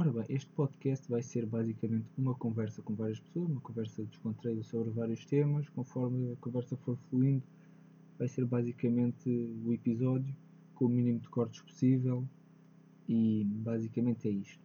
Ora bem, este podcast vai ser basicamente uma conversa com várias pessoas, uma conversa descontraída sobre vários temas, conforme a conversa for fluindo, vai ser basicamente o episódio com o mínimo de cortes possível e basicamente é isto.